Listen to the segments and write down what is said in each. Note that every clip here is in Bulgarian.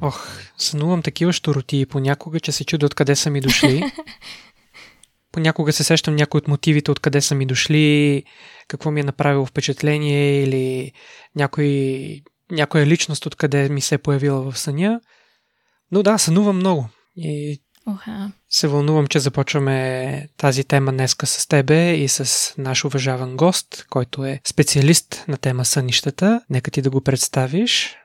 Ох, сънувам такива штороти понякога, че се чудя откъде са ми дошли. понякога се сещам някои от мотивите, откъде са ми дошли, какво ми е направило впечатление или някой, някоя личност, откъде ми се е появила в съня. Но да, сънувам много. И Оха. се вълнувам, че започваме тази тема днеска с тебе и с наш уважаван гост, който е специалист на тема сънищата. Нека ти да го представиш.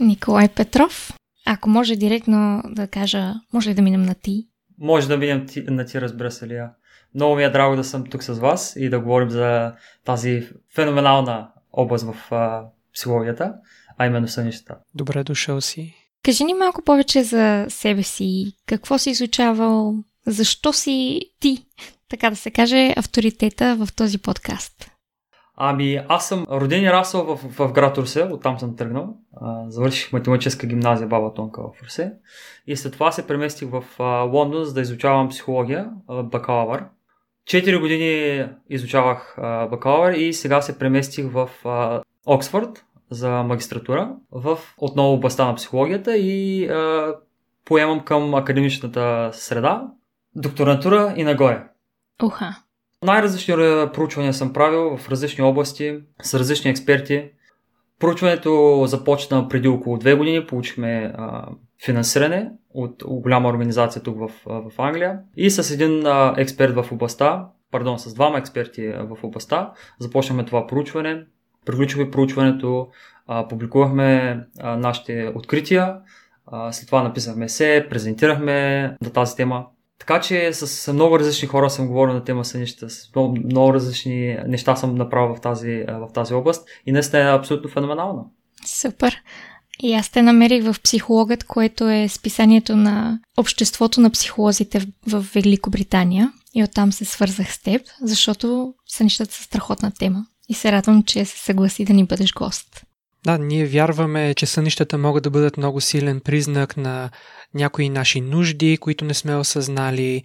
Николай Петров. Ако може директно да кажа, може ли да минем на ти? Може да минем ти, на ти, разбира се, Лия. Много ми е драго да съм тук с вас и да говорим за тази феноменална област в а, психологията, а именно сънищата. Добре дошъл си. Кажи ни малко повече за себе си. Какво си изучавал? Защо си ти, така да се каже, авторитета в този подкаст? Ами, аз съм роден и расъл в, в, град Русе, оттам съм тръгнал. Завърших математическа гимназия Баба Тонка в Русе. И след това се преместих в а, Лондон, за да изучавам психология, а, бакалавър. Четири години изучавах а, бакалавър и сега се преместих в Оксфорд за магистратура в отново областта на психологията и а, поемам към академичната среда, докторантура и нагоре. Уха. Най-различни проучвания съм правил в различни области, с различни експерти. Проучването започна преди около две години, получихме а, финансиране от голяма организация тук в, в Англия и с един а, експерт в областта, пардон, с двама експерти в областта, започнахме това проучване. Приключихме проучването, а, публикувахме а, нашите открития, след това написахме се, презентирахме на тази тема. Така че с много различни хора съм говорил на тема сънища, с много, много различни неща съм направил в тази, в тази област и наистина е абсолютно феноменално. Супер. И аз те намерих в Психологът, което е списанието на Обществото на психолозите в, в Великобритания. И оттам се свързах с теб, защото сънищата са страхотна тема. И се радвам, че се съгласи да ни бъдеш гост. Да, ние вярваме, че сънищата могат да бъдат много силен признак на някои наши нужди, които не сме осъзнали,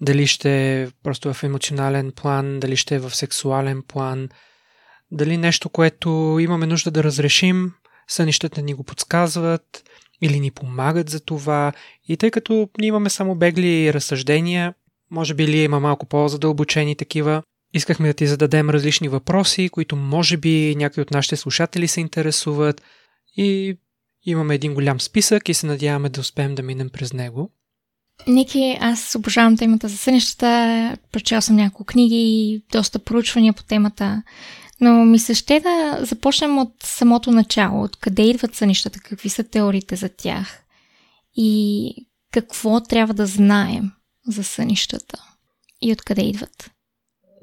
дали ще е просто в емоционален план, дали ще е в сексуален план, дали нещо, което имаме нужда да разрешим, сънищата ни го подсказват или ни помагат за това. И тъй като ние имаме само бегли разсъждения, може би ли има малко по-задълбочени такива, искахме да ти зададем различни въпроси, които може би някои от нашите слушатели се интересуват. И Имаме един голям списък и се надяваме да успеем да минем през него. Ники, аз обожавам темата за сънищата, прочел съм няколко книги, доста проучвания по темата, но ми се ще да започнем от самото начало, от къде идват сънищата, какви са теориите за тях? И какво трябва да знаем за сънищата? И откъде идват.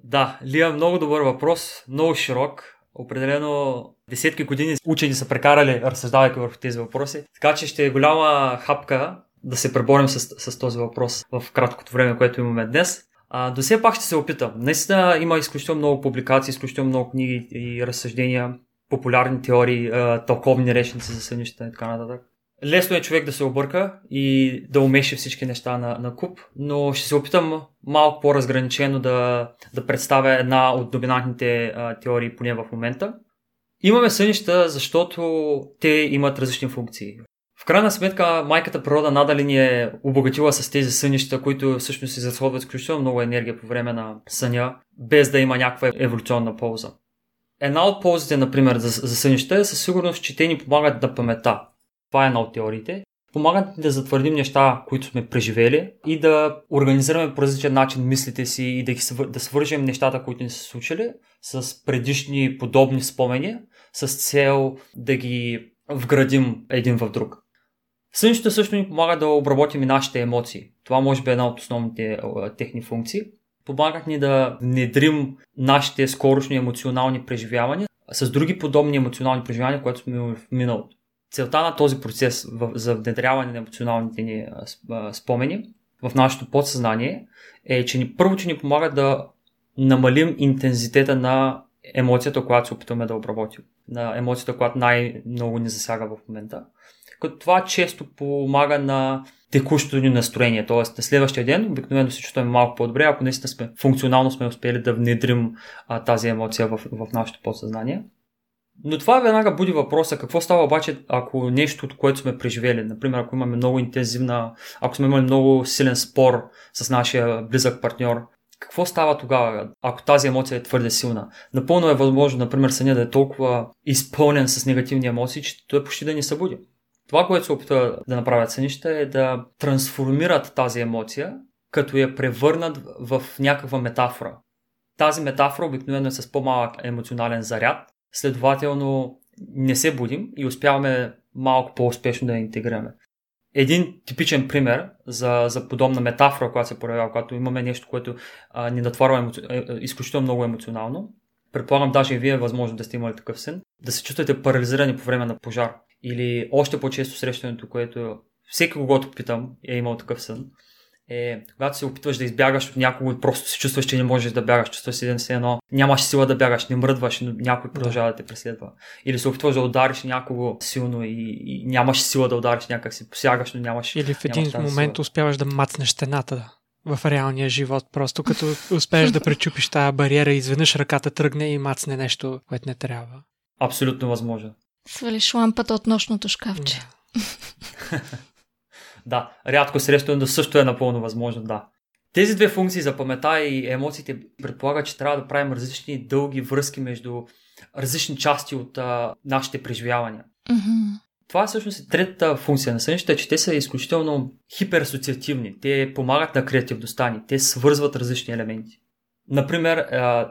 Да, Лия, много добър въпрос, много широк. Определено десетки години учени са прекарали, разсъждавайки върху тези въпроси. Така че ще е голяма хапка да се преборим с, с този въпрос в краткото време, което имаме днес. А, до все пак ще се опитам. Наистина има изключително много публикации, изключително много книги и разсъждения, популярни теории, тълковни речници за сънища и така нататък. Лесно е човек да се обърка и да умеше всички неща на, на куп, но ще се опитам малко по-разграничено да, да представя една от доминантните а, теории, поне в момента. Имаме сънища, защото те имат различни функции. В крайна сметка, майката природа надали ни е обогатила с тези сънища, които всъщност изразходват изключително много енергия по време на съня, без да има някаква еволюционна полза. Една от ползите, например, за, за сънища е със сигурност, че те ни помагат да памета. Това е една от теориите. Помагат ни да затвърдим неща, които сме преживели и да организираме по различен начин мислите си и да, ги, да свържем нещата, които ни са случили с предишни подобни спомени, с цел да ги вградим един в друг. Сънището също ни помага да обработим и нашите емоции. Това може би е една от основните техни функции. Помагат ни да внедрим нашите скорошни емоционални преживявания с други подобни емоционални преживявания, които сме в миналото целта на този процес за внедряване на емоционалните ни спомени в нашето подсъзнание е, че ни, първо, че ни помага да намалим интензитета на емоцията, която се опитваме да обработим. На емоцията, която най-много ни засяга в момента. Като това често помага на текущото ни настроение. Тоест, на следващия ден обикновено се чувстваме малко по-добре, ако наистина сме функционално сме успели да внедрим а, тази емоция в, в нашето подсъзнание. Но това веднага буди въпроса какво става обаче, ако нещо, от което сме преживели, например, ако имаме много интензивна, ако сме имали много силен спор с нашия близък партньор, какво става тогава, ако тази емоция е твърде силна? Напълно е възможно, например, съня да е толкова изпълнен с негативни емоции, че той почти да ни събуди. Това, което се опитва да направят сънища е да трансформират тази емоция, като я превърнат в някаква метафора. Тази метафора обикновено е с по-малък емоционален заряд, следователно не се будим и успяваме малко по-успешно да я интегрираме. Един типичен пример за, за подобна метафора, която се появява, когато имаме нещо, което а, ни натварва емо... е, е, изключително много емоционално, предполагам даже и вие е възможно да сте имали такъв сън, да се чувствате парализирани по време на пожар. Или още по-често срещането, което всеки когото питам е имал такъв сън, е когато се опитваш да избягаш от някого и просто се чувстваш, че не можеш да бягаш, чувстваш се едно, нямаш сила да бягаш, не мръдваш, но някой продължава да. да те преследва. Или се опитваш да удариш някого силно и, и нямаш сила да удариш някак си, посягаш, но нямаш. Или в един момент сила. успяваш да мацнеш стената в реалния живот, просто като успееш да пречупиш тази бариера и изведнъж ръката тръгне и мацне нещо, което не трябва. Абсолютно възможно. Свалиш лампата от нощното шкафче. Да. да, рядко срещано, но също е напълно възможно, да. Тези две функции за памета и емоциите предполагат, че трябва да правим различни дълги връзки между различни части от а, нашите преживявания. Mm-hmm. Това е всъщност третата функция на сънищата, че те са изключително хиперасоциативни. Те помагат на креативността ни. Те свързват различни елементи. Например,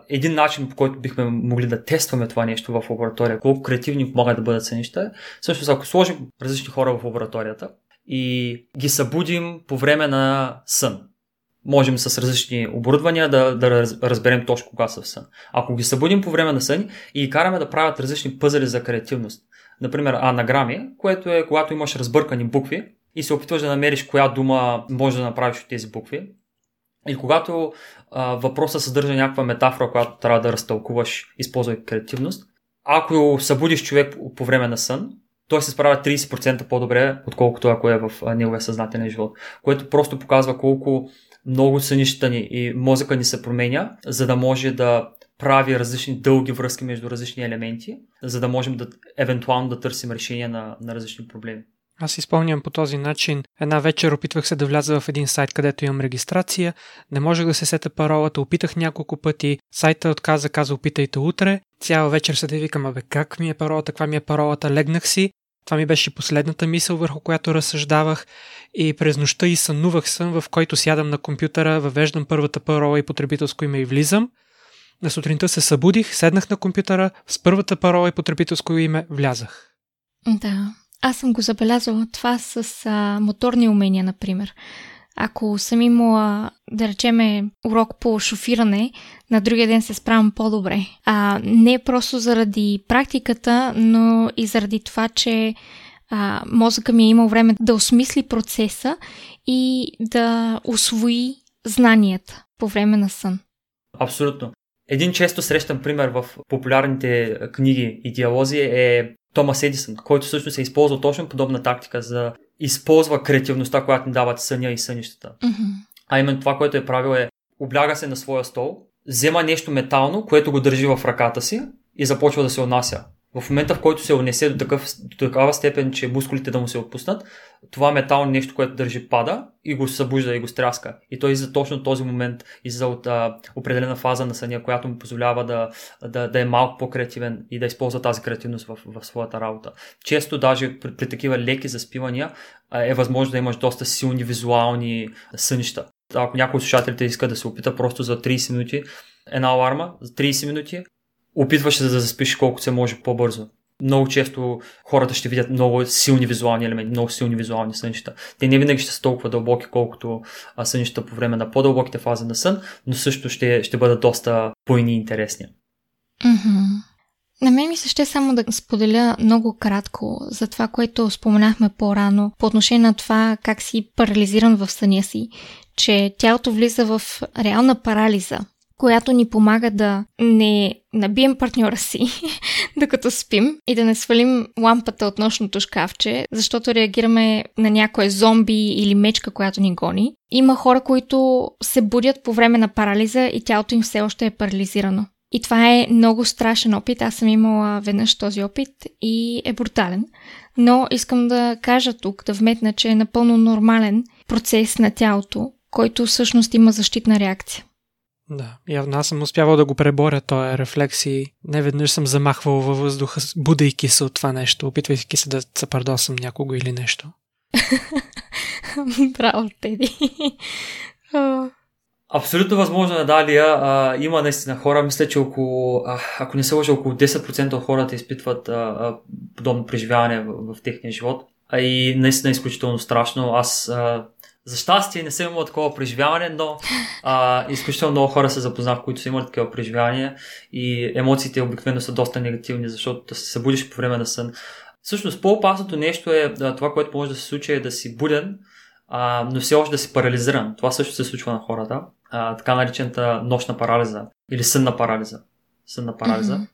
един начин, по който бихме могли да тестваме това нещо в лаборатория, колко креативни могат да бъдат сънища, всъщност ако сложим различни хора в лабораторията и ги събудим по време на сън, можем с различни оборудвания да, да разберем точно кога са в сън. Ако ги събудим по време на сън и караме да правят различни пъзели за креативност, например анаграми, което е когато имаш разбъркани букви и се опитваш да намериш коя дума може да направиш от тези букви, и когато а, въпросът съдържа някаква метафора, която трябва да разтълкуваш, използвай креативност, ако събудиш човек по време на сън, той се справя 30% по-добре, отколкото ако е в неговия съзнателен живот. Което просто показва колко много сънищата ни и мозъка ни се променя, за да може да прави различни дълги връзки между различни елементи, за да можем да евентуално да търсим решение на, на различни проблеми. Аз изпълням по този начин. Една вечер опитвах се да вляза в един сайт, където имам регистрация. Не можех да се сета паролата, опитах няколко пъти. Сайта отказа, каза опитайте утре. Цяла вечер се да викам, абе как ми е паролата, каква ми е паролата, легнах си. Това ми беше последната мисъл, върху която разсъждавах и през нощта и сънувах сън, в който сядам на компютъра, въвеждам първата парола и потребителско име и влизам. На сутринта се събудих, седнах на компютъра, с първата парола и потребителско име влязах. Да, аз съм го забелязала това с а, моторни умения, например. Ако съм имала, да речеме, урок по шофиране, на другия ден се справям по-добре. А, не просто заради практиката, но и заради това, че а, мозъка ми е имал време да осмисли процеса и да освои знанията по време на сън. Абсолютно. Един често срещан пример в популярните книги и диалози е Томас Едисън, който всъщност е използвал точно подобна тактика за използва креативността, която ни дават съня и сънищата. Mm-hmm. А именно това, което е правил е обляга се на своя стол, взема нещо метално, което го държи в ръката си и започва да се отнася. В момента, в който се унесе до, такъв, до такава степен, че мускулите да му се отпуснат, това метално нещо, което държи, пада и го събужда и го стряска. И той за точно този момент излиза от а, определена фаза на съня, която му позволява да, да, да е малко по-креативен и да използва тази креативност в, в своята работа. Често даже при, при такива леки заспивания е възможно да имаш доста силни визуални сънища. Ако някой от слушателите иска да се опита просто за 30 минути, една аларма за 30 минути, опитваш се да заспиш колкото се може по-бързо. Много често хората ще видят много силни визуални елементи, много силни визуални сънища. Те не винаги ще са толкова дълбоки, колкото сънища по време на по-дълбоките фази на сън, но също ще, ще бъдат доста бойни и интересни. Mm-hmm. На мен ми се ще само да споделя много кратко за това, което споменахме по-рано по отношение на това как си парализиран в съня си, че тялото влиза в реална парализа, която ни помага да не набием партньора си, докато спим и да не свалим лампата от нощното шкафче, защото реагираме на някое зомби или мечка, която ни гони. Има хора, които се будят по време на парализа и тялото им все още е парализирано. И това е много страшен опит. Аз съм имала веднъж този опит и е брутален. Но искам да кажа тук, да вметна, че е напълно нормален процес на тялото, който всъщност има защитна реакция. Да, явно аз съм успявал да го преборя този рефлекс и не веднъж съм замахвал във въздуха, будейки се от това нещо, опитвайки се да се пардосам някого или нещо. Браво, Теди. Абсолютно възможно е, да, Лия. А, има наистина хора, мисля, че около, а, ако не се лъжа, около 10% от хората изпитват а, а, подобно преживяване в, в техния живот. А и наистина е изключително страшно. Аз а, за щастие не съм имал такова преживяване, но а, изключително много хора се запознах, които са имали такива преживявания и емоциите обикновено са доста негативни, защото се събудиш по време на сън. Всъщност по-опасното нещо е да, това, което може да се случи е да си буден, а, но все още да си парализиран. Това също се случва на хората. А, така наречената нощна парализа или сънна парализа. Сънна парализа. Mm-hmm.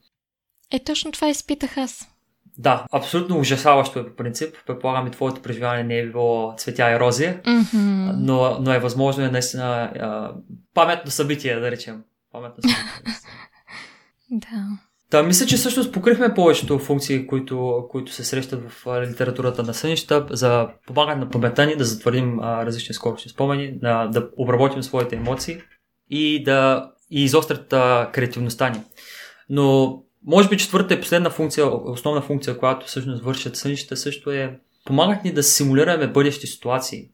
Е, точно това изпитах аз. Да, абсолютно ужасаващо е по принцип. Предполагам и твоето преживяване не е било цветя и рози, mm-hmm. но, но е възможно е наистина а, паметно събитие, да речем. Паметно събитие. да. Да, мисля, че всъщност покрихме повечето функции, които, които се срещат в литературата на сънища, за помагане на паметта ни, да затвърдим а, различни скоростни спомени, да, да обработим своите емоции и да и изострят а, креативността ни. Но може би четвърта и последна функция, основна функция, която всъщност вършат сънищата, също е помагат ни да симулираме бъдещи ситуации.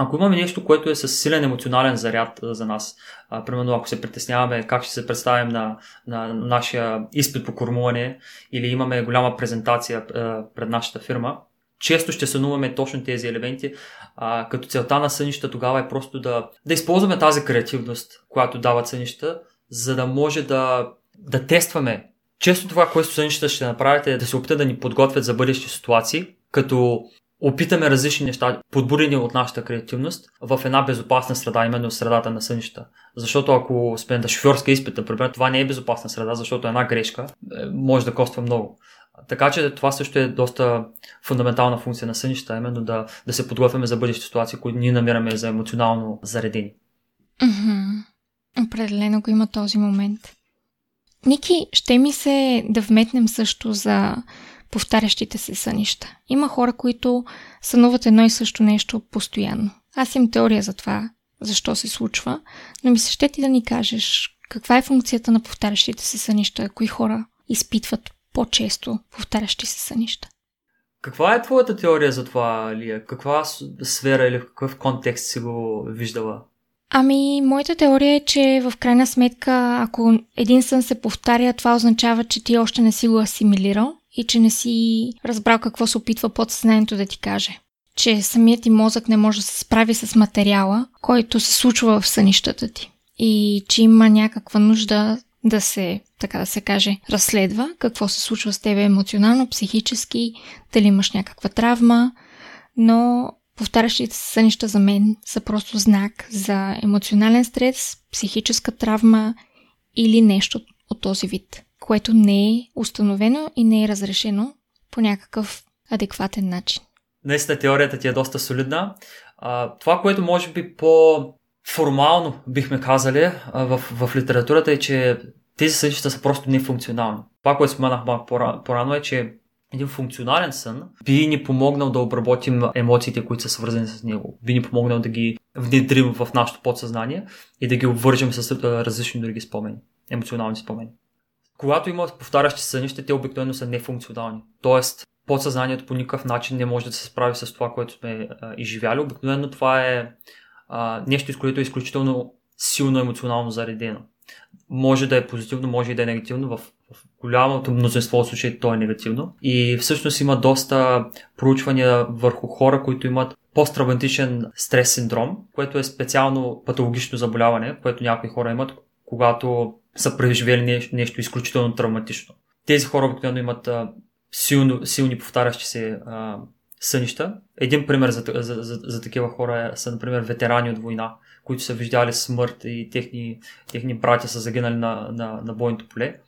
Ако имаме нещо, което е с силен емоционален заряд за нас, а, примерно ако се притесняваме как ще се представим на, на нашия изпит по кормуване или имаме голяма презентация а, пред нашата фирма, често ще сънуваме точно тези елементи, а, като целта на сънища тогава е просто да, да използваме тази креативност, която дават сънища, за да може да, да тестваме. Често това, което сънищата ще направите е да се опитат да ни подготвят за бъдещи ситуации, като опитаме различни неща, подбурени от нашата креативност, в една безопасна среда, именно средата на сънищата. Защото ако сме на шофьорска изпит, например, това не е безопасна среда, защото една грешка е, може да коства много. Така че това също е доста фундаментална функция на сънищата, именно да, да се подготвяме за бъдещи ситуации, които ние намираме за емоционално заредени. Mm-hmm. Определено го има този момент. Ники, ще ми се да вметнем също за повтарящите се сънища. Има хора, които сънуват едно и също нещо постоянно. Аз имам теория за това, защо се случва, но ми се ще ти да ни кажеш каква е функцията на повтарящите се сънища, кои хора изпитват по-често повтарящи се сънища. Каква е твоята теория за това, Лия? Каква сфера или в какъв контекст си го виждала? Ами, моята теория е, че в крайна сметка, ако един сън се повтаря, това означава, че ти още не си го асимилирал и че не си разбрал какво се опитва подсъзнанието да ти каже. Че самият ти мозък не може да се справи с материала, който се случва в сънищата ти. И че има някаква нужда да се, така да се каже, разследва какво се случва с тебе емоционално, психически, дали имаш някаква травма, но Повтарящите се сънища за мен са просто знак за емоционален стрес, психическа травма или нещо от този вид, което не е установено и не е разрешено по някакъв адекватен начин. Наистина теорията ти е доста солидна. А, това, което може би по-формално бихме казали а, в, в литературата е, че тези сънища са просто нефункционални. Това, което споменах малко по-рано е, че един функционален сън би ни помогнал да обработим емоциите, които са свързани с него. Би ни помогнал да ги внедрим в нашето подсъзнание и да ги обвържем с различни други спомени, емоционални спомени. Когато има повтарящи сънища, те обикновено са нефункционални. Тоест, подсъзнанието по никакъв начин не може да се справи с това, което сме а, изживяли. Обикновено това е а, нещо, с което е изключително силно емоционално заредено. Може да е позитивно, може и да е негативно. В в голямото мнозинство от случаи то е негативно. И всъщност има доста проучвания върху хора, които имат посттравматичен стрес синдром, което е специално патологично заболяване, което някои хора имат, когато са преживели нещо, нещо изключително травматично. тези хора обикновено имат а, силно, силни повтарящи се а, сънища. Един пример за, за, за, за такива хора са, например, ветерани от война, които са виждали смърт и техни, техни братя са загинали на, на, на бойното поле.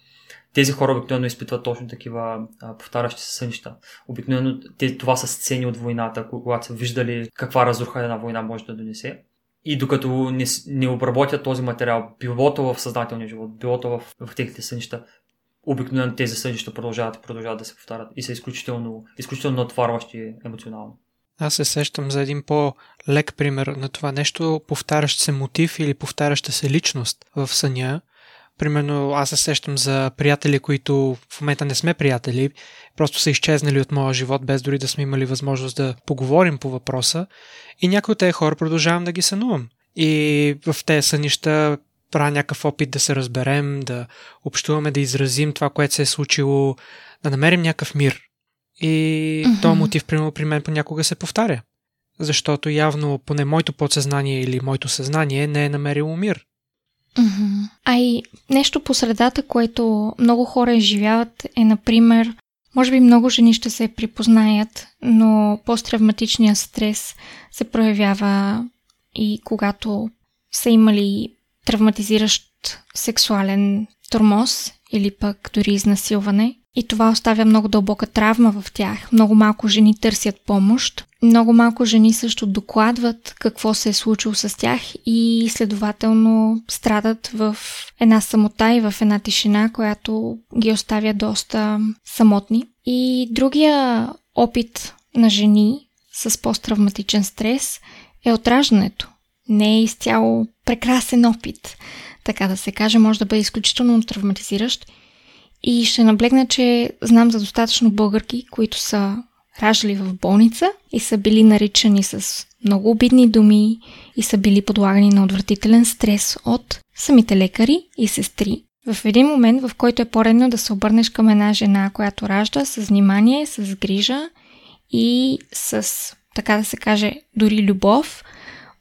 Тези хора обикновено изпитват точно такива а, повтарящи се сънища. Обикновено те, това са сцени от войната, когато са виждали каква разруха една война може да донесе. И докато не, не обработят този материал, билото в съзнателния живот, билото в, в техните сънища, обикновено тези сънища продължават и продължават да се повтарят и са изключително, изключително отварващи емоционално. Аз се сещам за един по-лек пример на това нещо, повтарящ се мотив или повтаряща се личност в съня. Примерно аз се сещам за приятели, които в момента не сме приятели, просто са изчезнали от моя живот, без дори да сме имали възможност да поговорим по въпроса. И някои от тези хора продължавам да ги сънувам. И в тези сънища правя някакъв опит да се разберем, да общуваме, да изразим това, което се е случило, да намерим някакъв мир. И mm-hmm. този мотив, примерно, при мен понякога се повтаря. Защото явно поне моето подсъзнание или моето съзнание не е намерило мир. А и нещо по средата, което много хора изживяват е, например, може би много жени ще се припознаят, но посттравматичният стрес се проявява и когато са имали травматизиращ сексуален тормоз или пък дори изнасилване. И това оставя много дълбока травма в тях. Много малко жени търсят помощ. Много малко жени също докладват какво се е случило с тях и следователно страдат в една самота и в една тишина, която ги оставя доста самотни. И другия опит на жени с посттравматичен стрес е отраждането. Не е изцяло прекрасен опит, така да се каже, може да бъде изключително травматизиращ и ще наблегна, че знам за достатъчно българки, които са раждали в болница и са били наричани с много обидни думи и са били подлагани на отвратителен стрес от самите лекари и сестри. В един момент, в който е по-редно да се обърнеш към една жена, която ражда с внимание, с грижа и с, така да се каже, дори любов,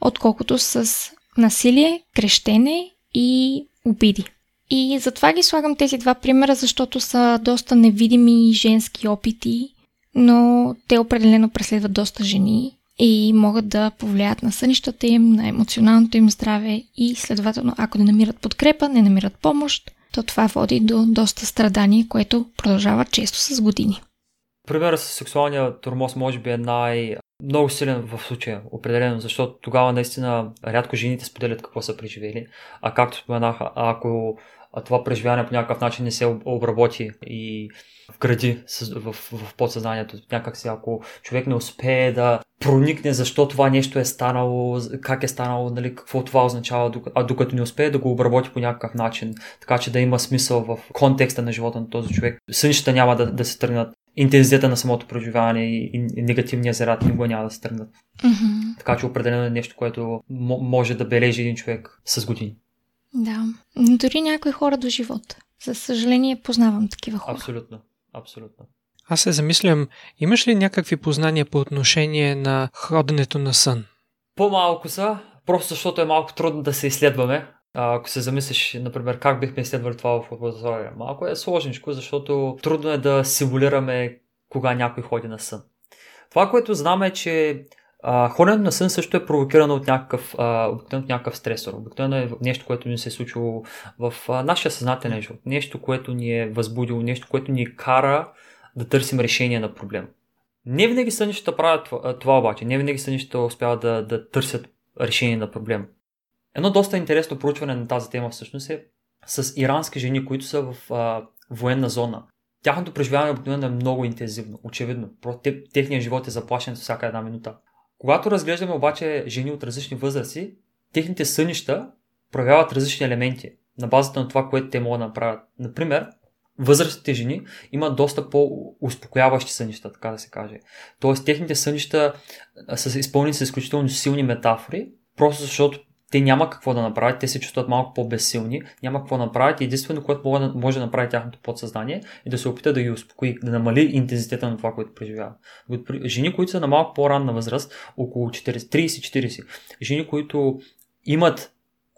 отколкото с насилие, крещене и обиди. И затова ги слагам тези два примера, защото са доста невидими женски опити, но те определено преследват доста жени и могат да повлият на сънищата им, на емоционалното им здраве и следователно, ако не намират подкрепа, не намират помощ, то това води до доста страдание, което продължава често с години. Примерът с сексуалния тормоз може би е най- много силен в случая, определено, защото тогава наистина рядко жените споделят какво са преживели, а както споменаха, ако това преживяване по някакъв начин не се обработи и вгради в, в, в подсъзнанието. Някак си, ако човек не успее да проникне защо това нещо е станало, как е станало, нали, какво това означава, а докато не успее да го обработи по някакъв начин, така че да има смисъл в контекста на живота на този човек, сънищата няма да, да се тръгнат интензитета на самото преживяване и, и негативния заряд никога няма да се тръгнат. Mm-hmm. Така че определено е нещо, което може да бележи един човек с години. Да, но дори някои хора до живота. За съжаление, познавам такива хора. Абсолютно, абсолютно. Аз се замислям, имаш ли някакви познания по отношение на ходенето на сън? По-малко са, просто защото е малко трудно да се изследваме. А, ако се замислиш, например, как бихме изследвали това в лаборатория, малко е сложничко, защото трудно е да симулираме кога някой ходи на сън. Това, което знаме е, че а, ходенето на сън също е провокирано от някакъв, а, от някакъв стресор. Обикновено е нещо, което ни се е случило в а, нашия съзнателен живот. Нещо, което ни е възбудило, нещо, което ни кара да търсим решение на проблем. Не винаги сънищата правят това, това обаче. Не винаги сънищата успяват да, да търсят решение на проблем. Едно доста интересно проучване на тази тема всъщност е с ирански жени, които са в а, военна зона. Тяхното преживяване обикновено е много интензивно, очевидно. Техният живот е заплашен всяка една минута. Когато разглеждаме обаче жени от различни възрасти, техните сънища проявяват различни елементи на базата на това, което те могат да направят. Например, възрастните жени имат доста по-успокояващи сънища, така да се каже. Тоест, техните сънища са изпълнени с изключително силни метафори, просто защото те няма какво да направят, те се чувстват малко по-безсилни, няма какво да направят и единствено, което може да направи тяхното подсъзнание е да се опита да ги успокои, да намали интензитета на това, което преживяват. Жени, които са на малко по-ранна възраст, около 30-40, жени, които имат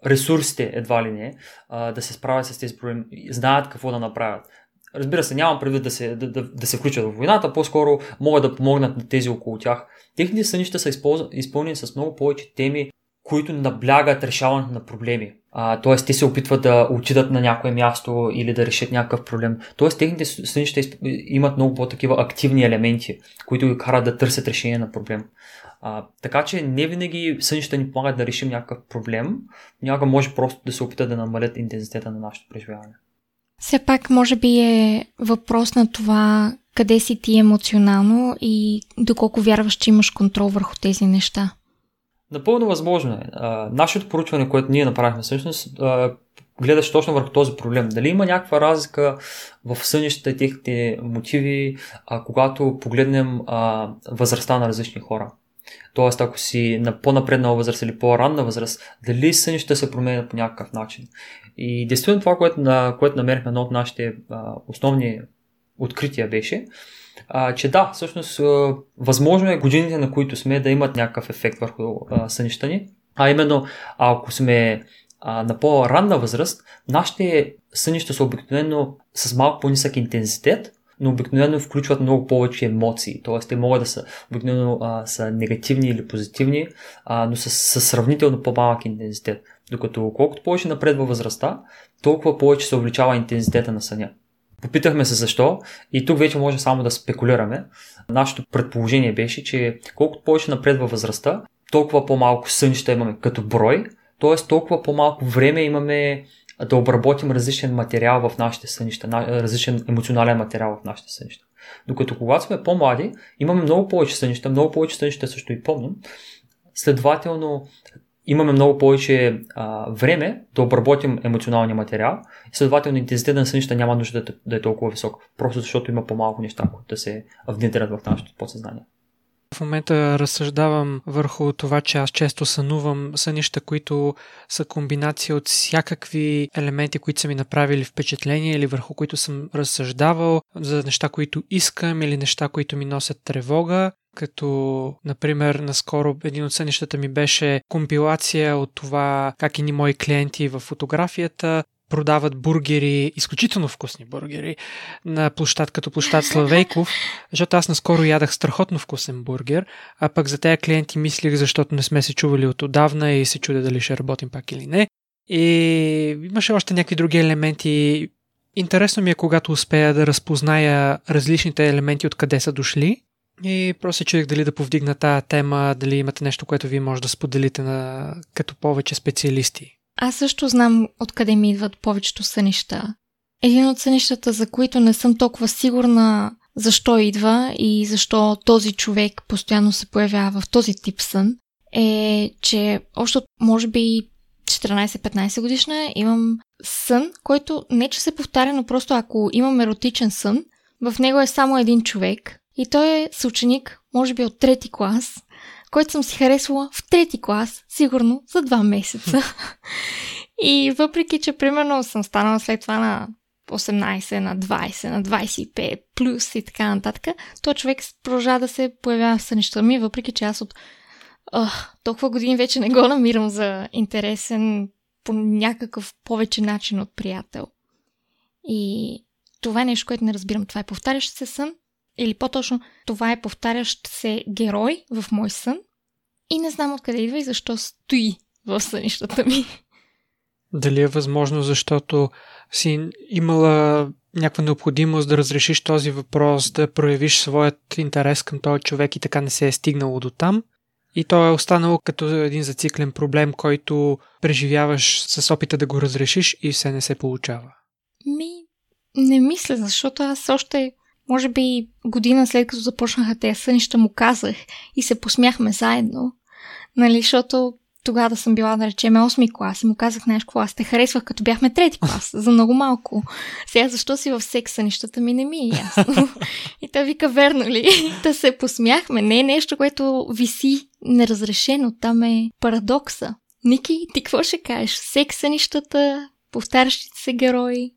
ресурсите, едва ли не, да се справят с тези проблеми, знаят какво да направят. Разбира се, нямам предвид да се, да, да, да се включат в войната, по-скоро могат да помогнат на тези около тях. Техните сънища са изпълнени с много повече теми, които наблягат решаването на проблеми. А, тоест, те се опитват да отидат на някое място или да решат някакъв проблем. Тоест, техните сънища имат много по-такива активни елементи, които ги карат да търсят решение на проблем. А, така че не винаги сънища ни помагат да решим някакъв проблем. Някога може просто да се опитат да намалят интензитета на нашето преживяване. Все пак, може би е въпрос на това къде си ти емоционално и доколко вярваш, че имаш контрол върху тези неща. Напълно възможно е. А, нашето поручване, което ние направихме всъщност, а, гледаш точно върху този проблем. Дали има някаква разлика в сънищата и техните мотиви, а, когато погледнем а, възрастта на различни хора. Тоест, ако си на по-напреднала възраст или по-ранна възраст, дали сънищата се променят по някакъв начин. И действително това, което, на, което намерихме едно от нашите а, основни открития беше, а, че да, всъщност а, възможно е годините, на които сме, да имат някакъв ефект върху а, сънища ни. А именно, ако сме а, на по-ранна възраст, нашите сънища са обикновено с малко по-нисък интензитет, но обикновено включват много повече емоции. Т.е. те могат да са обикновено а, са негативни или позитивни, а, но с, с сравнително по-малък интензитет. Докато колкото повече напредва възрастта, толкова повече се увеличава интензитета на съня. Попитахме се защо и тук вече може само да спекулираме. Нашето предположение беше, че колкото повече напредва възрастта, толкова по-малко сън ще имаме като брой, т.е. толкова по-малко време имаме да обработим различен материал в нашите сънища, различен емоционален материал в нашите сънища. Докато когато сме по-млади, имаме много повече сънища, много повече сънища също и помним. Следователно, имаме много повече а, време да обработим емоционалния материал и следователно интензитета на сънища няма нужда да, да е толкова висок, просто защото има по-малко неща, които да се внедрят в нашето подсъзнание. В момента разсъждавам върху това, че аз често сънувам сънища, които са комбинация от всякакви елементи, които са ми направили впечатление или върху които съм разсъждавал за неща, които искам или неща, които ми носят тревога. Като, например, наскоро един от сънищата ми беше компилация от това как ни мои клиенти в фотографията продават бургери, изключително вкусни бургери, на площад като площад Славейков, защото аз наскоро ядах страхотно вкусен бургер, а пък за тези клиенти мислих, защото не сме се чували от отдавна и се чудя дали ще работим пак или не. И имаше още някакви други елементи. Интересно ми е, когато успея да разпозная различните елементи, откъде са дошли. И просто се дали да повдигна тази тема, дали имате нещо, което вие може да споделите на, като повече специалисти. Аз също знам откъде ми идват повечето сънища. Един от сънищата, за които не съм толкова сигурна защо идва и защо този човек постоянно се появява в този тип сън, е, че още може би 14-15 годишна имам сън, който не че се повтаря, но просто ако имам еротичен сън, в него е само един човек и той е съученик, може би от трети клас, който съм си харесвала в трети клас, сигурно за два месеца. и въпреки, че примерно съм станала след това на 18, на 20, на 25, плюс и така нататък, то човек продължава да се появява в сънища ми, въпреки че аз от uh, толкова години вече не го намирам за интересен по някакъв повече начин от приятел. И това е нещо, което не разбирам. Това е повтарящ се сън, или по-точно, това е повтарящ се герой в мой сън и не знам откъде идва и защо стои в сънищата ми. Дали е възможно, защото си имала някаква необходимост да разрешиш този въпрос, да проявиш своят интерес към този човек и така не се е стигнало до там? И то е останало като един зациклен проблем, който преживяваш с опита да го разрешиш и все не се получава. Ми, не мисля, защото аз още може би година след като започнаха тези сънища му казах и се посмяхме заедно. Нали, защото тогава да съм била, да речеме, 8 клас и му казах нещо, какво аз те харесвах, като бяхме трети клас, за много малко. Сега защо си в секса, нещата ми не ми е ясно. и той вика, верно ли? да се посмяхме. Не е нещо, което виси неразрешено. Там е парадокса. Ники, ти какво ще кажеш? Секса, нещата, повтарящите се герои.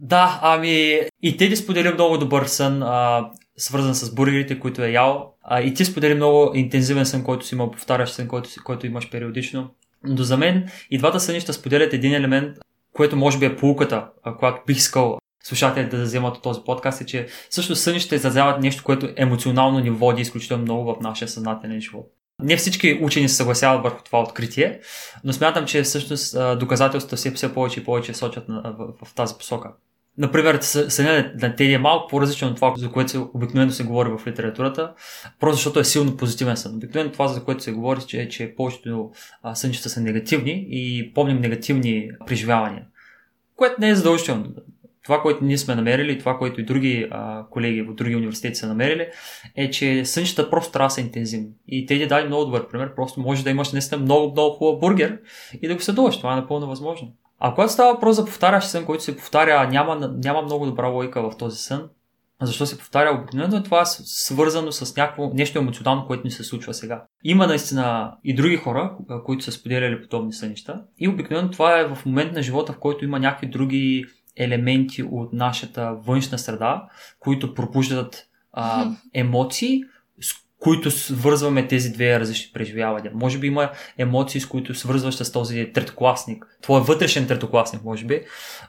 Да, ами и ти ли сподели много добър сън, а, свързан с бургерите, които е ял. А, и ти сподели много интензивен сън, който си имал, повтарящ сън, който, който имаш периодично. Но за мен и двата сънища споделят един елемент, което може би е полуката, която бих искал слушателите да вземат от този подкаст е, че също сънищата изразяват нещо, което емоционално ни води изключително много в нашия съзнателен живот. Не всички учени се съгласяват върху това откритие, но смятам, че всъщност доказателствата все, все повече и повече сочат в, в, в тази посока. Например, съня на Теди е малко по-различен от това, за което се обикновено се говори в литературата, просто защото е силно позитивен сън. Обикновено това, за което се говори, че, че повечето сънчета са негативни и помним негативни преживявания, което не е задължително това, което ние сме намерили, това, което и други а, колеги от други университети са намерили, е, че сънищата просто трябва да са интензивни. И те ти даде много добър пример. Просто може да имаш наистина много, много хубав бургер и да го съдуваш. Това е напълно възможно. А когато става въпрос за повтарящ сън, който се повтаря, няма, няма много добра логика в този сън. Защо се повтаря обикновено? Това е свързано с някакво нещо емоционално, което ни се случва сега. Има наистина и други хора, които са споделяли подобни сънища. И обикновено това е в момент на живота, в който има някакви други елементи от нашата външна среда, които пробуждат а, емоции, с които свързваме тези две различни преживявания. Може би има емоции, с които свързваш с този третокласник, твой вътрешен третокласник, може би,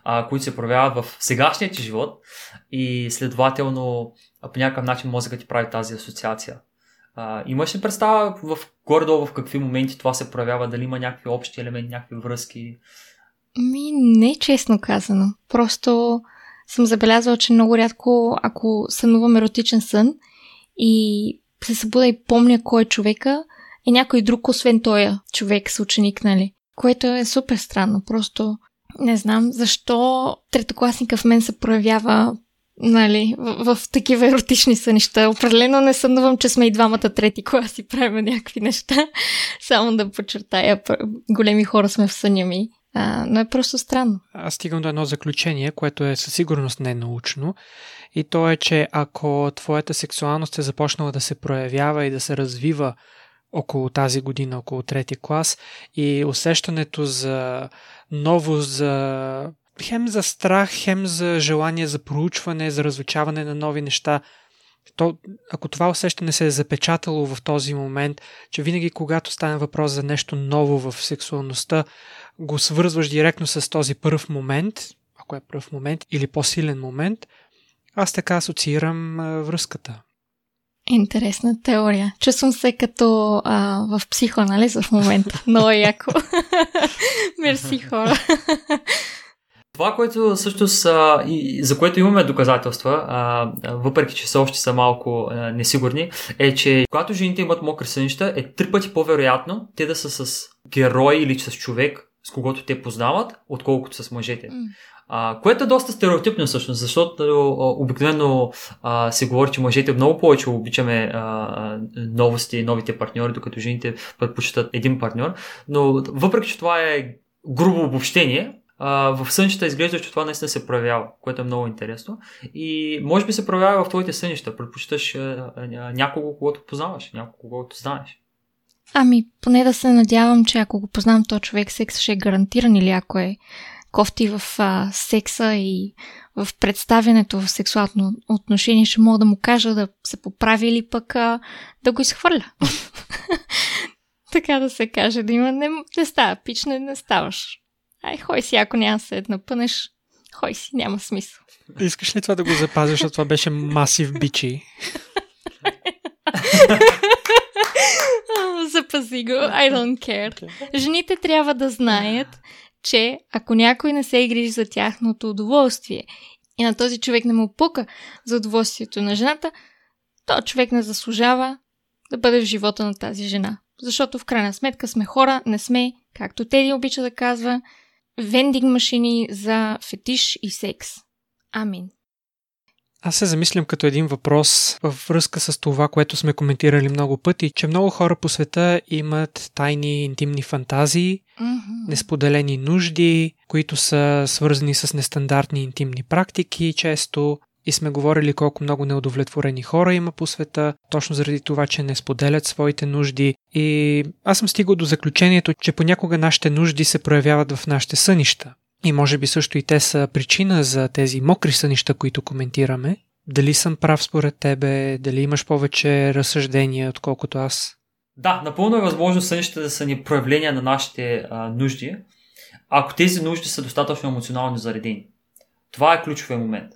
а, които се проявяват в сегашния ти живот и следователно по някакъв начин мозъкът ти прави тази асоциация. А, имаш ли представа в горе-долу в какви моменти това се проявява, дали има някакви общи елементи, някакви връзки? Ми, не честно казано. Просто съм забелязала, че много рядко, ако сънувам еротичен сън и се събуда и помня кой е човека, е някой друг, освен този човек с ученик, нали? Което е супер странно. Просто не знам защо третокласника в мен се проявява нали, в, в такива еротични сънища. Определено не сънувам, че сме и двамата трети клас и правим някакви неща. Само да подчертая, големи хора сме в съня ми. А, но е просто странно. Аз стигам до едно заключение, което е със сигурност не научно. И то е, че ако твоята сексуалност е започнала да се проявява и да се развива около тази година, около трети клас и усещането за ново, за хем за страх, хем за желание за проучване, за разучаване на нови неща, то, ако това усещане се е запечатало в този момент, че винаги когато стане въпрос за нещо ново в сексуалността, го свързваш директно с този първ момент, ако е първ момент или по-силен момент, аз така асоциирам а, връзката. Интересна теория. Чувствам се като а, в психоанализ в момента. Много яко. Мерси хора. Това, което също са, и за което имаме доказателства, а, въпреки че са още са малко а, несигурни, е, че когато жените имат мокри сънища, е три пъти по-вероятно те да са с герой или с човек, с когото те познават, отколкото с мъжете. Mm. А, което е доста стереотипно всъщност, защото обикновено а, се говори, че мъжете много повече обичаме а, новости, новите партньори, докато жените предпочитат един партньор. Но въпреки, че това е грубо обобщение, а, в сънищата изглежда, че това наистина се проявява, което е много интересно. И може би се проявява в твоите сънища. Предпочиташ някого, когато познаваш, някого, когато знаеш. Ами, поне да се надявам, че ако го познавам този човек, секс ще е гарантиран или ако е кофти в а, секса и в представянето в сексуално отношение, ще мога да му кажа да се поправи или пък а, да го изхвърля. така да се каже, да има не, не става пич, не, не ставаш. Ай, хой си, ако няма се напънеш, хой си, няма смисъл. Искаш ли това да го запазиш, защото това беше масив бичи? Запази го, I don't care. Жените трябва да знаят, че ако някой не се грижи за тяхното удоволствие и на този човек не му пука за удоволствието на жената, то човек не заслужава да бъде в живота на тази жена. Защото в крайна сметка сме хора, не сме, както Теди обича да казва, вендинг машини за фетиш и секс. Амин. Аз се замислям като един въпрос във връзка с това, което сме коментирали много пъти, че много хора по света имат тайни интимни фантазии, mm-hmm. несподелени нужди, които са свързани с нестандартни интимни практики често. И сме говорили колко много неудовлетворени хора има по света, точно заради това, че не споделят своите нужди. И аз съм стигал до заключението, че понякога нашите нужди се проявяват в нашите сънища. И може би също и те са причина за тези мокри сънища, които коментираме. Дали съм прав според тебе? Дали имаш повече разсъждения, отколкото аз? Да, напълно е възможно сънищата да са ни проявления на нашите а, нужди, ако тези нужди са достатъчно емоционално заредени. Това е ключовия момент.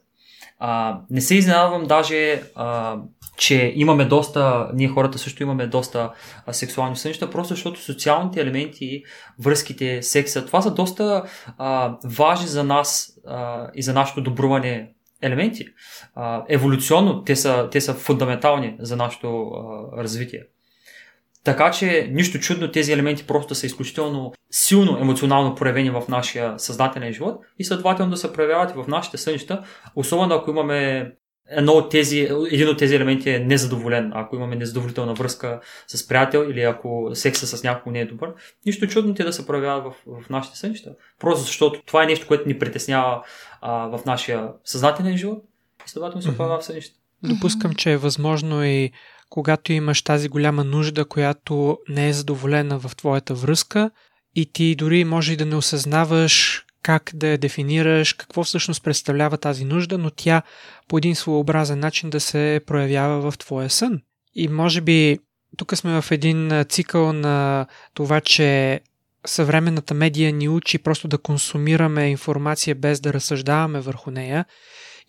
А, не се изненадвам даже, а, че имаме доста, ние хората също имаме доста а, сексуални сънища, просто защото социалните елементи, връзките, секса, това са доста а, важни за нас а, и за нашето добруване елементи. А, еволюционно те са, те са фундаментални за нашето а, развитие. Така че нищо чудно тези елементи просто са изключително силно емоционално проявени в нашия съзнателен живот и следователно да се проявяват и в нашите сънища, особено ако имаме едно от тези, един от тези елементи е незадоволен, ако имаме незадоволителна връзка с приятел или ако секса с някого не е добър, нищо чудно те да се проявяват в, в нашите сънища. Просто защото това е нещо, което ни притеснява а, в нашия съзнателен живот и следователно се проявява в сънища. Допускам, че е възможно и когато имаш тази голяма нужда, която не е задоволена в твоята връзка и ти дори може и да не осъзнаваш как да я дефинираш, какво всъщност представлява тази нужда, но тя по един своеобразен начин да се проявява в твоя сън. И може би тук сме в един цикъл на това, че съвременната медия ни учи просто да консумираме информация без да разсъждаваме върху нея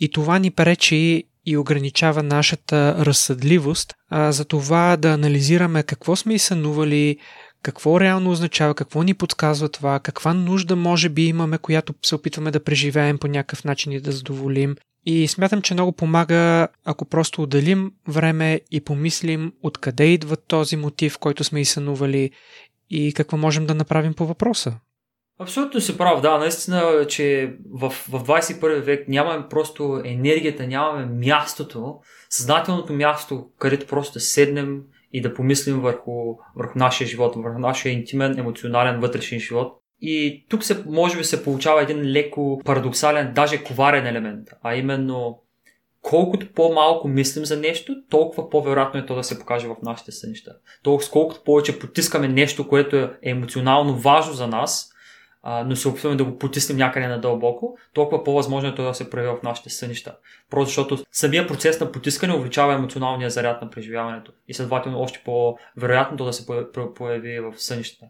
и това ни пречи и ограничава нашата разсъдливост а, за това да анализираме какво сме и сънували, какво реално означава, какво ни подсказва това, каква нужда може би имаме, която се опитваме да преживеем по някакъв начин и да задоволим. И смятам, че много помага, ако просто отделим време и помислим откъде идва този мотив, който сме и сънували и какво можем да направим по въпроса. Абсолютно си прав, да, наистина, че в, в 21 век нямаме просто енергията, нямаме мястото, съзнателното място, където просто седнем и да помислим върху, върху нашия живот, върху нашия интимен, емоционален, вътрешен живот. И тук се, може би се получава един леко парадоксален, даже коварен елемент, а именно колкото по-малко мислим за нещо, толкова по-вероятно е то да се покаже в нашите сънища. Толкова колкото повече потискаме нещо, което е емоционално важно за нас, а, но се опитваме да го потиснем някъде надълбоко, толкова по-възможно е това да се прояви в нашите сънища. Просто защото самия процес на потискане увеличава емоционалния заряд на преживяването и следователно още по-вероятно да се появи в сънищата.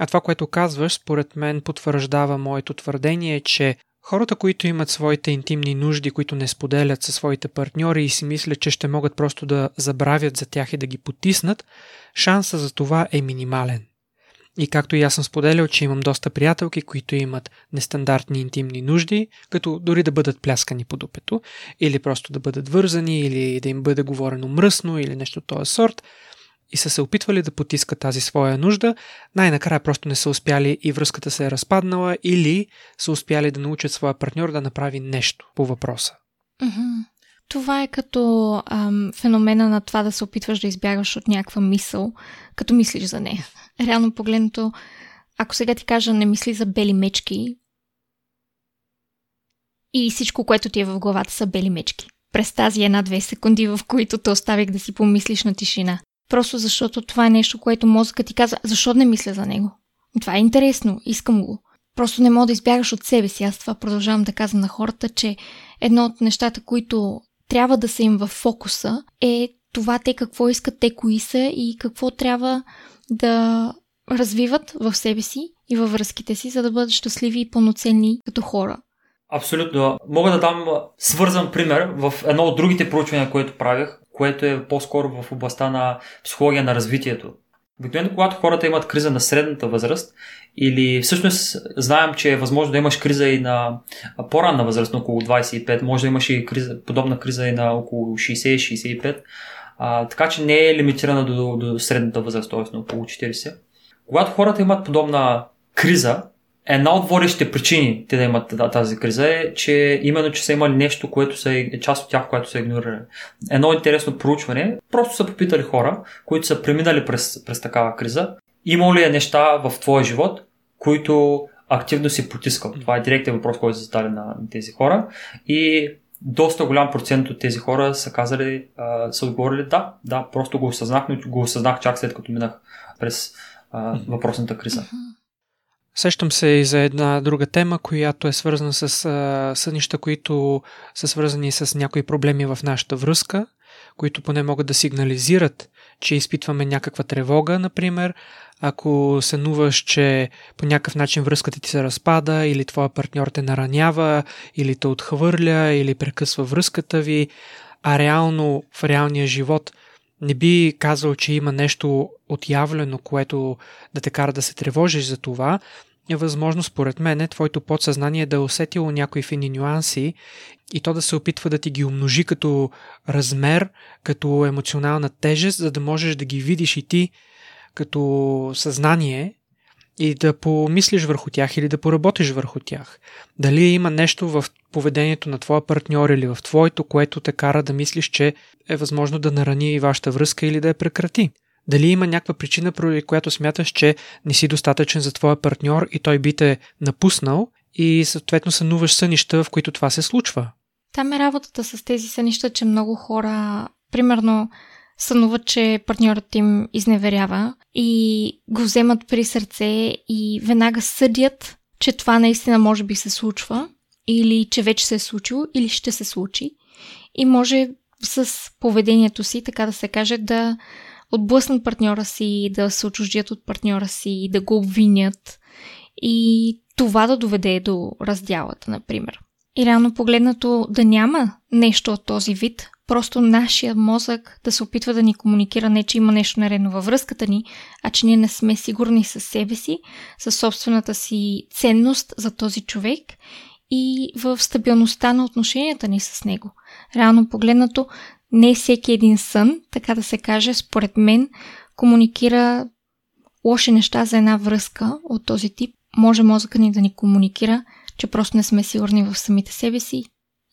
А това, което казваш, според мен потвърждава моето твърдение, че Хората, които имат своите интимни нужди, които не споделят със своите партньори и си мислят, че ще могат просто да забравят за тях и да ги потиснат, шанса за това е минимален. И както и аз съм споделял, че имам доста приятелки, които имат нестандартни интимни нужди, като дори да бъдат пляскани по дупето, или просто да бъдат вързани, или да им бъде говорено мръсно, или нещо от този сорт, и са се опитвали да потискат тази своя нужда, най-накрая просто не са успяли и връзката се е разпаднала, или са успяли да научат своя партньор да направи нещо по въпроса. Mm-hmm. Това е като ам, феномена на това да се опитваш да избягаш от някаква мисъл, като мислиш за нея. Реално погледнато, ако сега ти кажа не мисли за бели мечки и всичко, което ти е в главата са бели мечки. През тази една-две секунди, в които те оставих да си помислиш на тишина. Просто защото това е нещо, което мозъкът ти казва, защо не мисля за него? Това е интересно, искам го. Просто не мога да избягаш от себе си. Аз това продължавам да казвам на хората, че едно от нещата, които трябва да са им в фокуса, е това те какво искат, те кои са и какво трябва да развиват в себе си и във връзките си, за да бъдат щастливи и пълноценни като хора. Абсолютно. Мога да дам свързан пример в едно от другите проучвания, което правих, което е по-скоро в областта на психология на развитието. Обикновено, когато хората имат криза на средната възраст, или всъщност знаем, че е възможно да имаш криза и на по-ранна възраст, на около 25, може да имаш и криза, подобна криза и на около 60-65, а, така че не е лимитирана до, до средната възраст, т.е. на около 40. Когато хората имат подобна криза, една от водещите причини те да имат тази криза е, че именно, че са имали нещо, което са, е част от тях, което са игнорирали. Едно интересно проучване, просто са попитали хора, които са преминали през, през такава криза, има ли е неща в твоя живот, които активно си потискал. Това е директен въпрос, който са задали на тези хора. И доста голям процент от тези хора са казали, са отговорили да, да, просто го осъзнах, но го осъзнах чак след като минах през въпросната криза. Сещам се и за една друга тема, която е свързана с а, сънища, които са свързани с някои проблеми в нашата връзка, които поне могат да сигнализират, че изпитваме някаква тревога, например, ако сънуваш, че по някакъв начин връзката ти се разпада, или твоя партньор те наранява, или те отхвърля, или прекъсва връзката ви, а реално в реалния живот не би казал, че има нещо отявлено, което да те кара да се тревожиш за това, е възможно, според мен, твоето подсъзнание да е усетило някои фини нюанси и то да се опитва да ти ги умножи като размер, като емоционална тежест, за да можеш да ги видиш и ти като съзнание и да помислиш върху тях или да поработиш върху тях. Дали има нещо в поведението на твоя партньор или в твоето, което те кара да мислиш, че е възможно да нарани и вашата връзка или да я прекрати. Дали има някаква причина, поради която смяташ, че не си достатъчен за твоя партньор и той би те напуснал и съответно сънуваш сънища, в които това се случва. Там е работата с тези сънища, че много хора, примерно, сънуват, че партньорът им изневерява и го вземат при сърце и веднага съдят, че това наистина може би се случва или че вече се е случило или ще се случи и може с поведението си, така да се каже, да отблъснат партньора си, да се отчуждят от партньора си, да го обвинят и това да доведе до раздялата, например. И реално погледнато да няма нещо от този вид, просто нашия мозък да се опитва да ни комуникира не, че има нещо наредно във връзката ни, а че ние не сме сигурни със себе си, със собствената си ценност за този човек и в стабилността на отношенията ни с него. Реално погледнато, не всеки един сън, така да се каже, според мен, комуникира лоши неща за една връзка от този тип. Може мозъка ни да ни комуникира, че просто не сме сигурни в самите себе си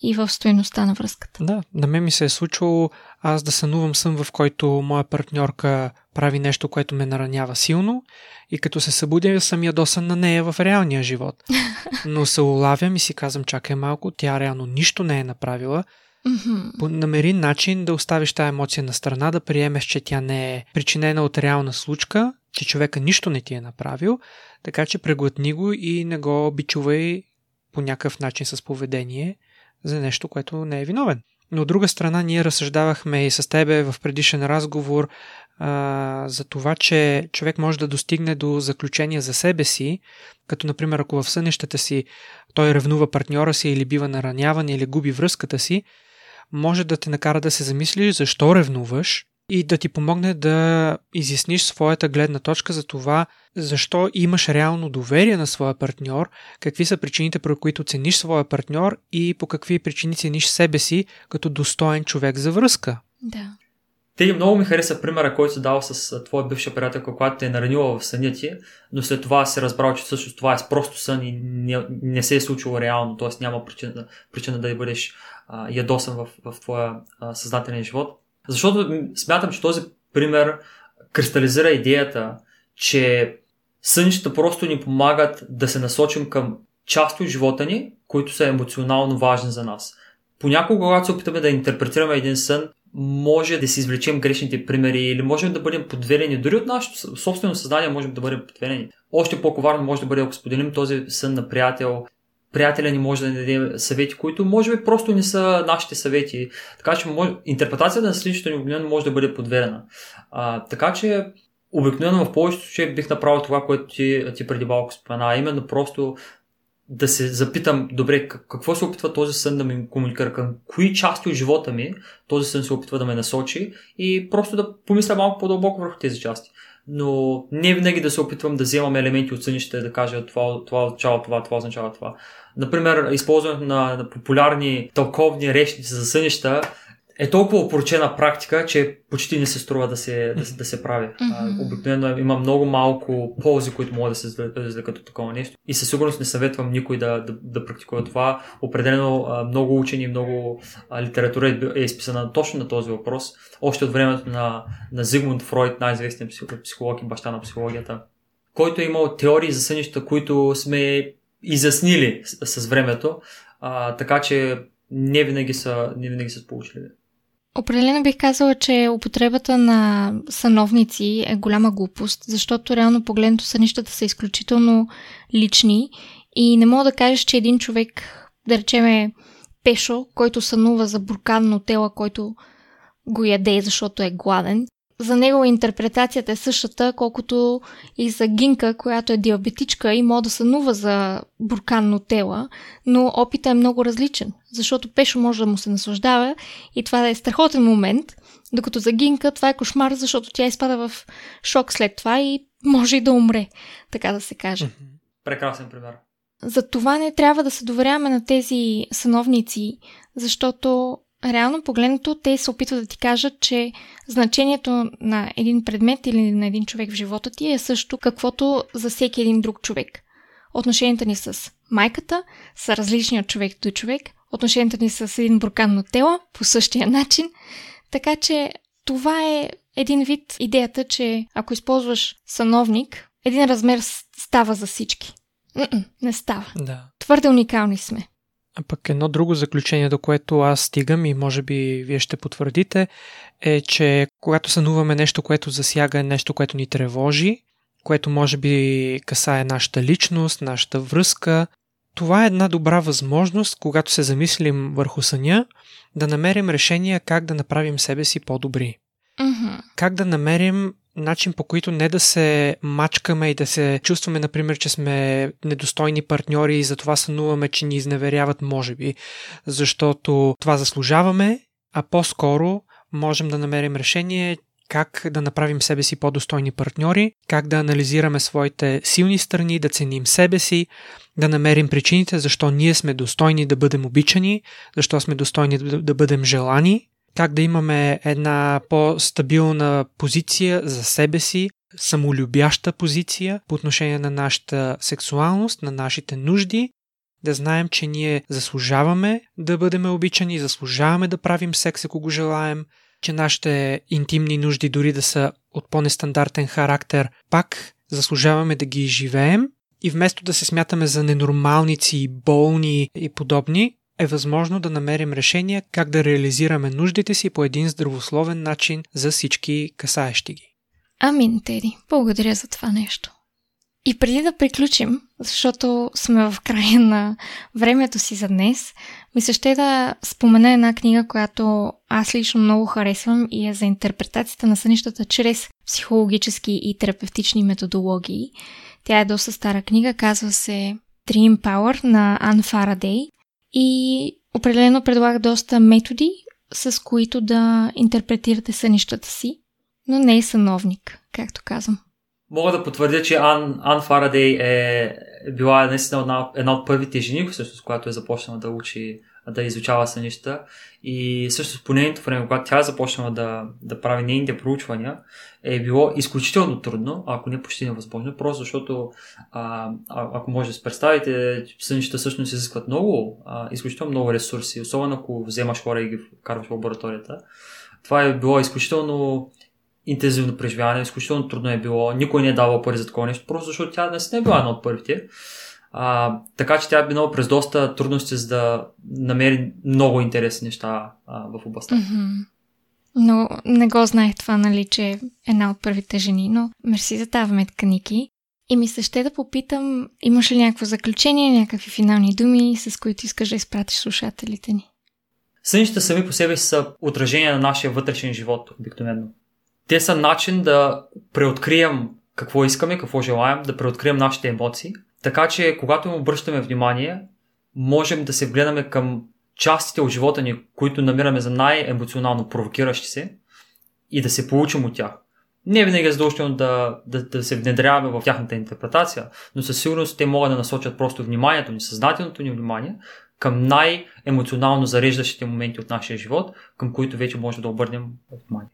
и в стоеността на връзката. Да, на мен ми се е случвало аз да сънувам сън, в който моя партньорка прави нещо, което ме наранява силно и като се събудя съм ядосан на нея в реалния живот. Но се улавям и си казвам, чакай малко, тя реално нищо не е направила, Mm-hmm. Намери начин да оставиш тази емоция на страна, да приемеш, че тя не е причинена от реална случка, че човека нищо не ти е направил, така че преглътни го и не го бичувай по някакъв начин с поведение за нещо, което не е виновен. Но от друга страна, ние разсъждавахме и с тебе в предишен разговор а, за това, че човек може да достигне до заключения за себе си, като например ако в сънищата си той ревнува партньора си или бива нараняван или губи връзката си, може да те накара да се замислиш защо ревнуваш и да ти помогне да изясниш своята гледна точка за това защо имаш реално доверие на своя партньор, какви са причините, по които цениш своя партньор и по какви причини цениш себе си като достоен човек за връзка. Да. Те много ми хареса примера, който си дал с твоя бивша приятелка, която те е наранила в съня ти, но след това се разбрал, че всъщност това е просто сън и не, не се е случило реално, т.е. няма причина, причина да бъдеш а, ядосан в, в твоя а, съзнателен живот. Защото смятам, че този пример кристализира идеята, че сънищата просто ни помагат да се насочим към части от живота ни, които са емоционално важни за нас. Понякога, когато се опитаме да интерпретираме един сън, може да си извлечем грешните примери или можем да бъдем подведени. Дори от нашето собствено съзнание можем да бъдем подведени. Още по-коварно може да бъде, ако споделим този сън на приятел приятеля ни може да ни даде съвети, които може би просто не са нашите съвети. Така че може, интерпретацията на сличното ни обикновено може да бъде подверена. А, така че обикновено в повечето случаи бих направил това, което ти, ти преди малко спомена, именно просто да се запитам, добре, какво се опитва този сън да ми комуникира, към кои части от живота ми този сън се опитва да ме насочи? И просто да помисля малко по-дълбоко върху тези части. Но не винаги да се опитвам да вземам елементи от сънищата и да кажа това, това означава това, това означава това. Например, използването на, на популярни тълковни речници за сънища е толкова опоручена практика, че почти не се струва да се, да, да се прави. Mm-hmm. Обикновено има много малко ползи, които могат да се извлекат от такова нещо. И със сигурност не съветвам никой да, да, да практикува това. Определено много учени, много литература е изписана точно на този въпрос. Още от времето на, на Зигмунд Фройд, най-известният психолог и баща на психологията, който е имал теории за сънища, които сме изяснили с, с времето, а, така че не винаги са, не винаги са получили. Определено бих казала, че употребата на съновници е голяма глупост, защото реално погледното сънищата са изключително лични и не мога да кажеш, че един човек, да речеме Пешо, който сънува за буркан тела, който го яде, защото е гладен, за него интерпретацията е същата, колкото и за Гинка, която е диабетичка и може да сънува за буркан нотела, но опита е много различен, защото Пешо може да му се наслаждава и това да е страхотен момент, докато за Гинка това е кошмар, защото тя изпада в шок след това и може и да умре, така да се каже. Прекрасен пример. За това не трябва да се доверяваме на тези съновници, защото реално погледнато те се опитват да ти кажат, че значението на един предмет или на един човек в живота ти е също каквото за всеки един друг човек. Отношенията ни с майката са различни от човек до човек, отношенията ни с един буркан на тела по същия начин, така че това е един вид идеята, че ако използваш съновник, един размер става за всички. Не става. Да. Твърде уникални сме. А пък едно друго заключение, до което аз стигам и може би вие ще потвърдите, е, че когато сънуваме нещо, което засяга нещо, което ни тревожи, което може би касае нашата личност, нашата връзка, това е една добра възможност, когато се замислим върху съня, да намерим решение как да направим себе си по-добри. Mm-hmm. Как да намерим начин по който не да се мачкаме и да се чувстваме, например, че сме недостойни партньори и затова сънуваме, че ни изневеряват, може би, защото това заслужаваме, а по-скоро можем да намерим решение как да направим себе си по-достойни партньори, как да анализираме своите силни страни, да ценим себе си, да намерим причините защо ние сме достойни да бъдем обичани, защо сме достойни да бъдем желани как да имаме една по-стабилна позиция за себе си, самолюбяща позиция по отношение на нашата сексуалност, на нашите нужди, да знаем, че ние заслужаваме да бъдем обичани, заслужаваме да правим секс, ако го желаем, че нашите интимни нужди, дори да са от по-нестандартен характер, пак заслужаваме да ги живеем и вместо да се смятаме за ненормалници, болни и подобни, е възможно да намерим решение как да реализираме нуждите си по един здравословен начин за всички касаещи ги. Амин, Теди. Благодаря за това нещо. И преди да приключим, защото сме в края на времето си за днес, ми се ще да спомена една книга, която аз лично много харесвам и е за интерпретацията на сънищата чрез психологически и терапевтични методологии. Тя е доста стара книга, казва се Dream Power на Ан Фарадей и определено предлага доста методи, с които да интерпретирате сънищата си, но не е съновник, както казвам. Мога да потвърдя, че Ан, Ан Фарадей е била наистина една, една от първите жени, всъщност, която е започнала да учи да изучава сънища. И също по нейното време, когато тя е започнала да, да прави нейните проучвания, е било изключително трудно, ако не почти невъзможно, просто защото а, ако може да се представите, сънищата всъщност изискват много, а, изключително много ресурси, особено ако вземаш хора и ги карваш в лабораторията. Това е било изключително интензивно преживяване, изключително трудно е било, никой не е давал пари за такова нещо, просто защото тя не е била една от първите. А, така че тя е минала през доста трудности, за да намери много интересни неща а, в областта. Mm-hmm. Но не го знаех това, нали, че е една от първите жени, но мерси за тази вметка, Ники. И ми се ще да попитам, имаш ли някакво заключение, някакви финални думи, с които искаш да изпратиш слушателите ни? Сънищата сами по себе са отражение на нашия вътрешен живот, обикновено. Те са начин да преоткрием какво искаме, какво желаем, да преоткрием нашите емоции – така че, когато им обръщаме внимание, можем да се вгледаме към частите от живота ни, които намираме за най-емоционално провокиращи се и да се получим от тях. Не винаги е задължително да, да, да се внедряваме в тяхната интерпретация, но със сигурност те могат да насочат просто вниманието ни, съзнателното ни внимание към най-емоционално зареждащите моменти от нашия живот, към които вече може да обърнем внимание.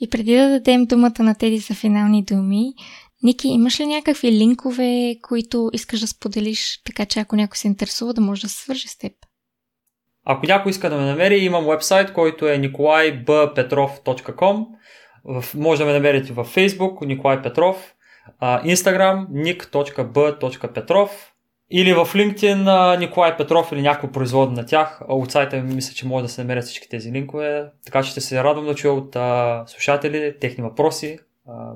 И преди да дадем думата на тези за финални думи, Ники, имаш ли някакви линкове, които искаш да споделиш, така че ако някой се интересува, да може да се свържи с теб? Ако някой иска да ме намери, имам вебсайт, който е nikolaybpetrov.com. Може да ме намерите във Facebook, Николай Петров, Instagram, nick.b.petrov или в LinkedIn Николай Петров или някой производ на тях. От сайта ми мисля, че може да се намерят всички тези линкове. Така че ще се радвам да чуя от слушатели техни въпроси,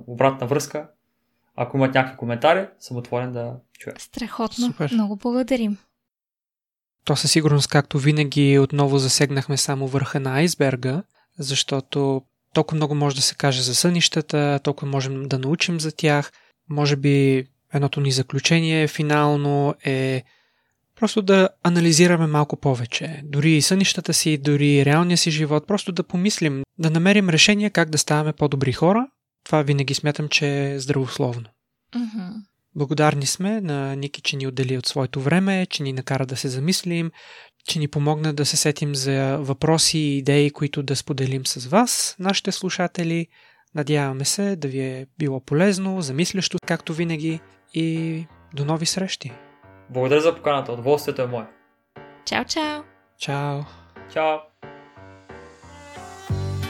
обратна връзка. Ако имат някакви коментари, съм отворен да чуя. Страхотно. Супер. Много благодарим. То със сигурност, както винаги, отново засегнахме само върха на айсберга, защото толкова много може да се каже за сънищата, толкова можем да научим за тях. Може би едното ни заключение финално е просто да анализираме малко повече. Дори и сънищата си, дори и реалния си живот, просто да помислим, да намерим решение как да ставаме по-добри хора. Това винаги смятам, че е здравословно. Mm-hmm. Благодарни сме на Ники, че ни отдели от своето време, че ни накара да се замислим, че ни помогна да се сетим за въпроси и идеи, които да споделим с вас, нашите слушатели. Надяваме се да ви е било полезно, замислящо, както винаги и до нови срещи. Благодаря за поканата. Удоволствието е мое. Чао, чао! Чао! Чао!